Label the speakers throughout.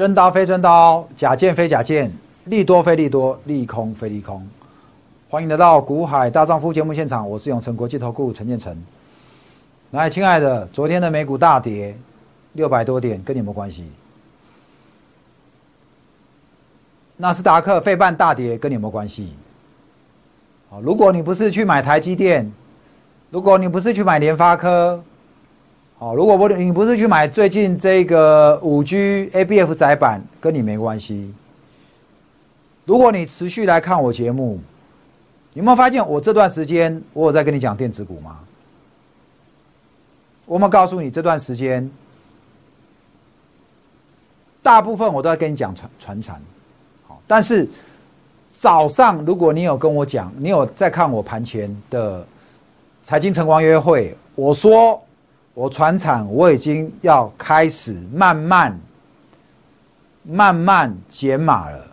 Speaker 1: 真刀非真刀，假剑非假剑，利多非利多，利空非利空。欢迎来到股海大丈夫节目现场，我是永成国际投顾陈建成。来，亲爱的，昨天的美股大跌六百多点，跟你有没有关系？纳斯达克、费半大跌，跟你有没有关系？好，如果你不是去买台积电，如果你不是去买联发科。哦，如果不你不是去买最近这个五 G ABF 窄板，跟你没关系。如果你持续来看我节目，有没有发现我这段时间我有在跟你讲电子股吗？我们告诉你这段时间，大部分我都在跟你讲传传产。好，但是早上如果你有跟我讲，你有在看我盘前的财经晨光约会，我说。我船厂我已经要开始慢慢、慢慢减码了，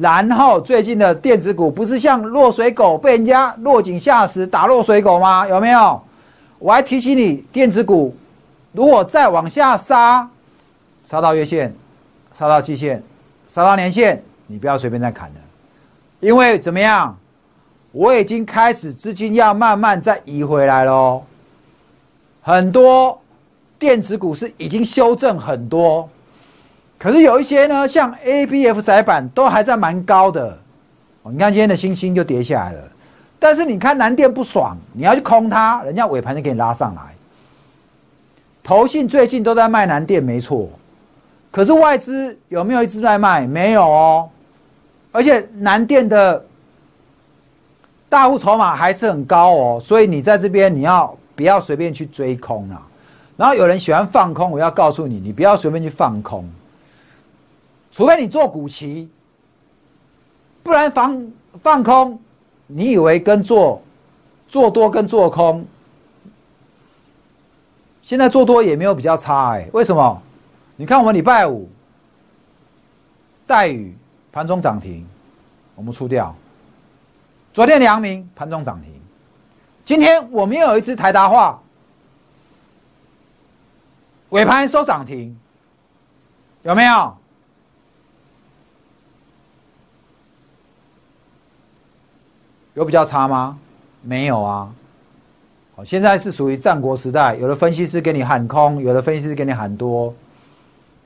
Speaker 1: 然后最近的电子股不是像落水狗被人家落井下石打落水狗吗？有没有？我还提醒你，电子股如果再往下杀，杀到月线、杀到季线、杀到年线，你不要随便再砍了，因为怎么样？我已经开始资金要慢慢再移回来喽。很多电子股是已经修正很多，可是有一些呢，像 A B F 窄板都还在蛮高的。你看今天的星星就跌下来了，但是你看南电不爽，你要去空它，人家尾盘就给你拉上来。投信最近都在卖南电，没错，可是外资有没有一直在卖？没有哦，而且南电的大户筹码还是很高哦，所以你在这边你要。不要随便去追空啊！然后有人喜欢放空，我要告诉你，你不要随便去放空，除非你做股期，不然放放空，你以为跟做做多跟做空，现在做多也没有比较差哎？为什么？你看我们礼拜五，待遇盘中涨停，我们出掉；昨天良明盘中涨停。今天我们又有一只台达化，尾盘收涨停，有没有？有比较差吗？没有啊。好现在是属于战国时代，有的分析师给你喊空，有的分析师给你喊多，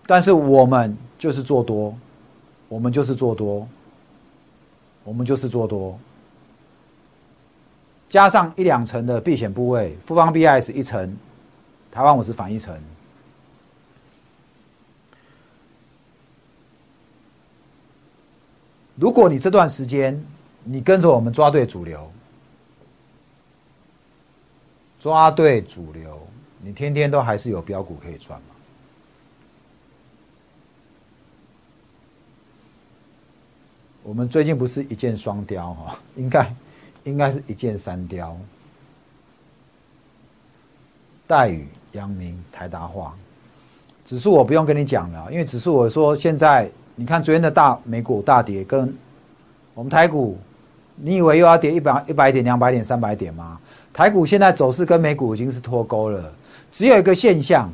Speaker 1: 但是我们就是做多，我们就是做多，我们就是做多。加上一两层的避险部位，富邦 BIS 一层，台湾五十反一层。如果你这段时间你跟着我们抓对主流，抓对主流，你天天都还是有标股可以赚嘛？我们最近不是一箭双雕哈，应该。应该是一箭三雕，待遇、阳明、台达化，指数我不用跟你讲了，因为指数我说现在你看昨天的大美股大跌，跟我们台股，你以为又要跌一百一百点、两百点、三百点吗？台股现在走势跟美股已经是脱钩了，只有一个现象，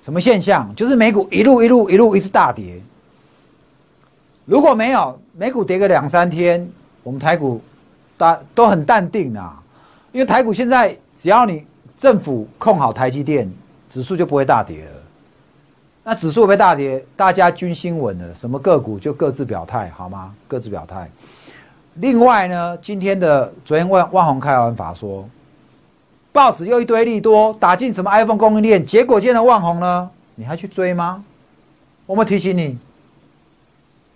Speaker 1: 什么现象？就是美股一路一路一路一直大跌。如果没有美股跌个两三天，我们台股。大都很淡定啊，因为台股现在只要你政府控好台积电，指数就不会大跌了。那指数会大跌，大家均心稳了，什么个股就各自表态好吗？各自表态。另外呢，今天的昨天万万宏开完法说，报纸又一堆利多打进什么 iPhone 供应链，结果见到万宏呢，你还去追吗？我们提醒你，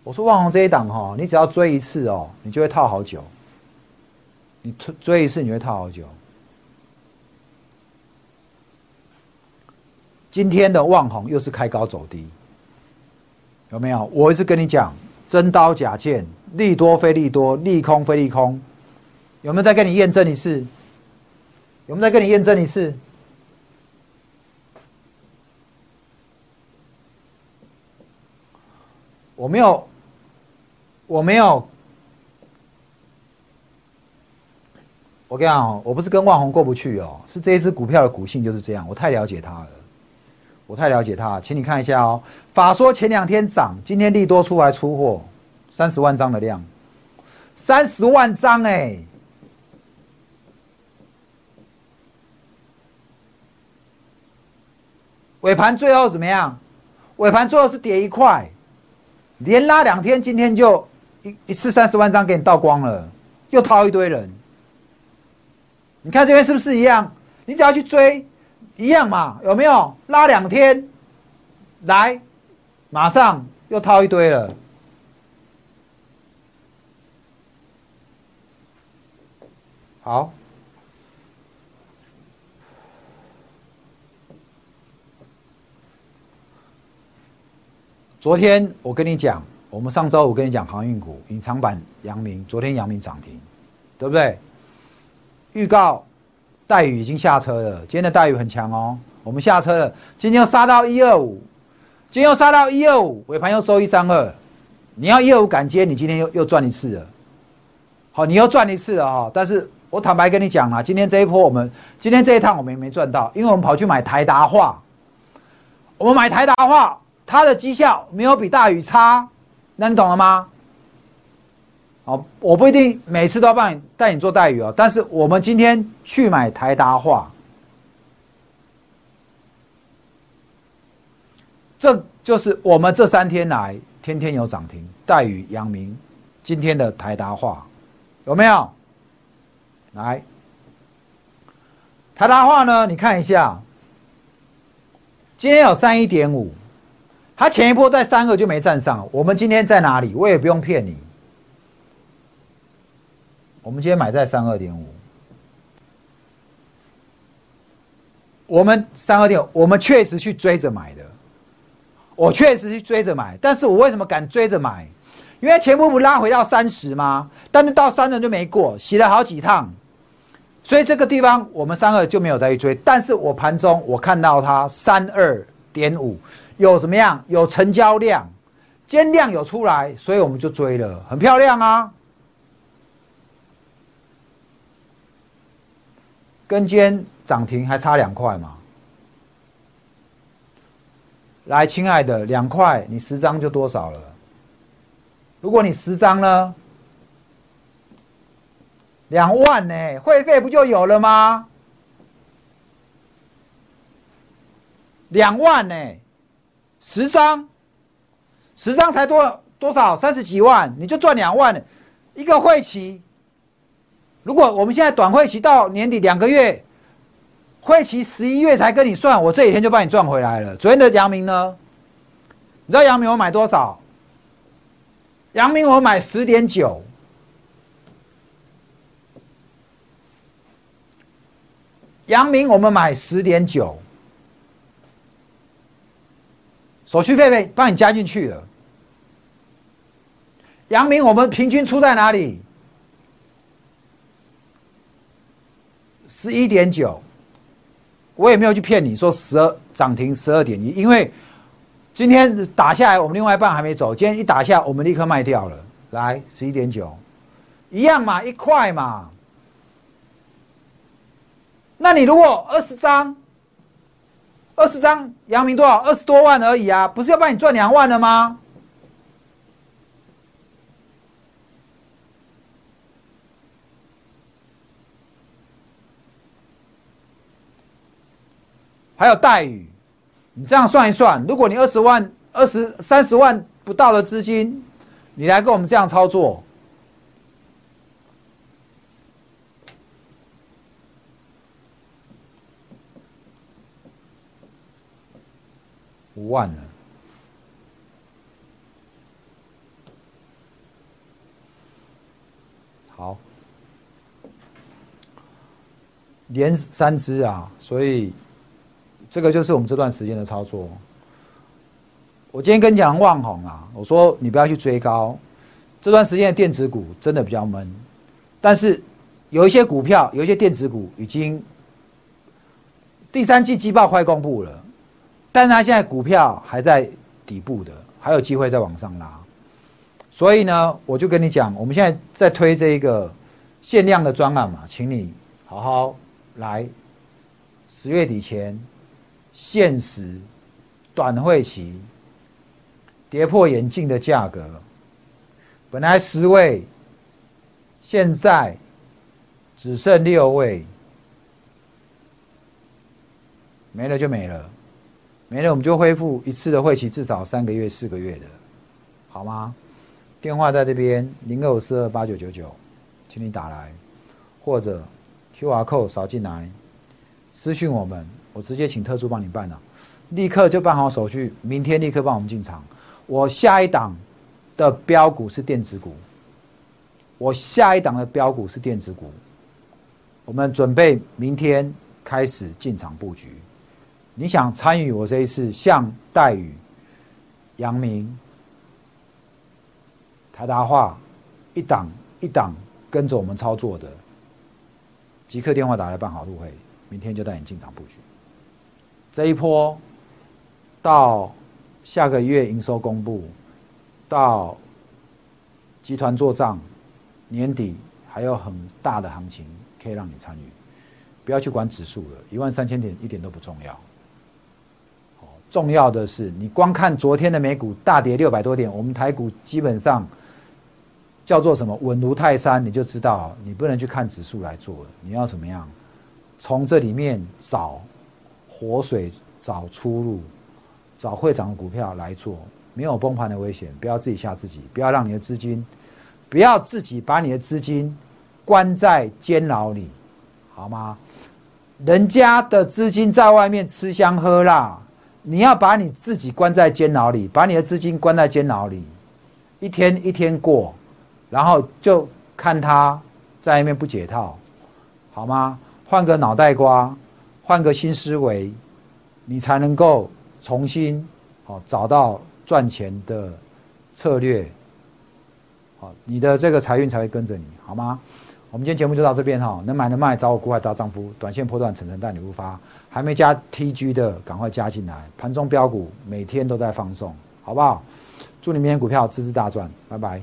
Speaker 1: 我说万宏这一档哈，你只要追一次哦，你就会套好久。你追一次，你会套好久。今天的望红又是开高走低，有没有？我一直跟你讲，真刀假剑，利多非利多，利空非利空，有没有再跟你验证一次？有没有再跟你验证一次？我没有，我没有。我跟你讲，我不是跟万红过不去哦，是这一只股票的股性就是这样，我太了解它了。我太了解它，请你看一下哦。法说前两天涨，今天利多出来出货，三十万张的量，三十万张哎。尾盘最后怎么样？尾盘最后是跌一块，连拉两天，今天就一一次三十万张给你倒光了，又掏一堆人。你看这边是不是一样？你只要去追，一样嘛？有没有拉两天，来，马上又套一堆了。好。昨天我跟你讲，我们上周我跟你讲航运股隐藏版阳明，昨天阳明涨停，对不对？预告待遇已经下车了，今天的待遇很强哦，我们下车了，今天又杀到一二五，今天又杀到一二五，尾盘又收一三二，你要一二五敢接，你今天又又赚一次了，好，你又赚一次了哈，但是我坦白跟你讲啦，今天这一波我们今天这一趟我们也没赚到，因为我们跑去买台达化，我们买台达化。它的绩效没有比大宇差，那你懂了吗？好，我不一定每次都要帮你带你做待遇哦，但是我们今天去买台达化，这就是我们这三天来天天有涨停，待遇阳明今天的台达化有没有？来，台达化呢？你看一下，今天有三一点五。它前一波在三个就没站上，我们今天在哪里？我也不用骗你，我们今天买在三二点五，我们三二点，我们确实去追着买的，我确实去追着买，但是我为什么敢追着买？因为前波不拉回到三十吗？但是到三十就没过，洗了好几趟，所以这个地方我们三二就没有再去追，但是我盘中我看到它三二点五。有怎么样？有成交量，天量有出来，所以我们就追了，很漂亮啊。跟今天涨停还差两块嘛？来，亲爱的，两块，你十张就多少了？如果你十张呢？两万呢？会费不就有了吗？两万呢？十张，十张才多多少？三十几万，你就赚两万一个会期，如果我们现在短会期到年底两个月，会期十一月才跟你算，我这几天就帮你赚回来了。昨天的阳明呢？你知道阳明我买多少？阳明我买十点九，阳明我们买十点九。手续费费帮你加进去了。阳明，我们平均出在哪里？十一点九，我也没有去骗你说十二涨停十二点一，因为今天打下来，我们另外一半还没走，今天一打下，我们立刻卖掉了。来，十一点九，一样嘛，一块嘛。那你如果二十张？二十张，阳明多少？二十多万而已啊，不是要帮你赚两万了吗？还有待遇，你这样算一算，如果你二十万、二十三十万不到的资金，你来跟我们这样操作。五万了，好，连三只啊，所以这个就是我们这段时间的操作。我今天跟你讲万红啊，我说你不要去追高，这段时间的电子股真的比较闷，但是有一些股票，有一些电子股已经第三季季报快公布了。但是它现在股票还在底部的，还有机会再往上拉，所以呢，我就跟你讲，我们现在在推这一个限量的专案嘛，请你好好来，十月底前限时短会期跌破眼镜的价格，本来十位，现在只剩六位，没了就没了，没了我们就恢复一次的会期，至少三个月、四个月的，好吗？电话在这边零二五四二八九九九，请你打来，或者 Q R code 扫进来，私讯我们，我直接请特助帮你办了，立刻就办好手续，明天立刻帮我们进场。我下一档的标股是电子股，我下一档的标股是电子股，我们准备明天开始进场布局。你想参与我这一次像戴宇、阳明？台达化一档一档跟着我们操作的，即刻电话打来办好入会，明天就带你进场布局。这一波到下个月营收公布，到集团做账，年底还有很大的行情可以让你参与。不要去管指数了，一万三千点一点都不重要。重要的是你光看昨天的美股大跌六百多点，我们台股基本上。叫做什么稳如泰山，你就知道你不能去看指数来做，你要怎么样？从这里面找活水，找出路，找会涨的股票来做，没有崩盘的危险，不要自己吓自己，不要让你的资金，不要自己把你的资金关在监牢里，好吗？人家的资金在外面吃香喝辣，你要把你自己关在监牢里，把你的资金关在监牢里，一天一天过。然后就看他在外面不解套，好吗？换个脑袋瓜，换个新思维，你才能够重新好找到赚钱的策略，好，你的这个财运才会跟着你，好吗？我们今天节目就到这边哈，能买能卖找我股海大丈夫，短线破断层层带你入发，还没加 TG 的赶快加进来，盘中标股每天都在放送，好不好？祝你明天股票支支大赚，拜拜。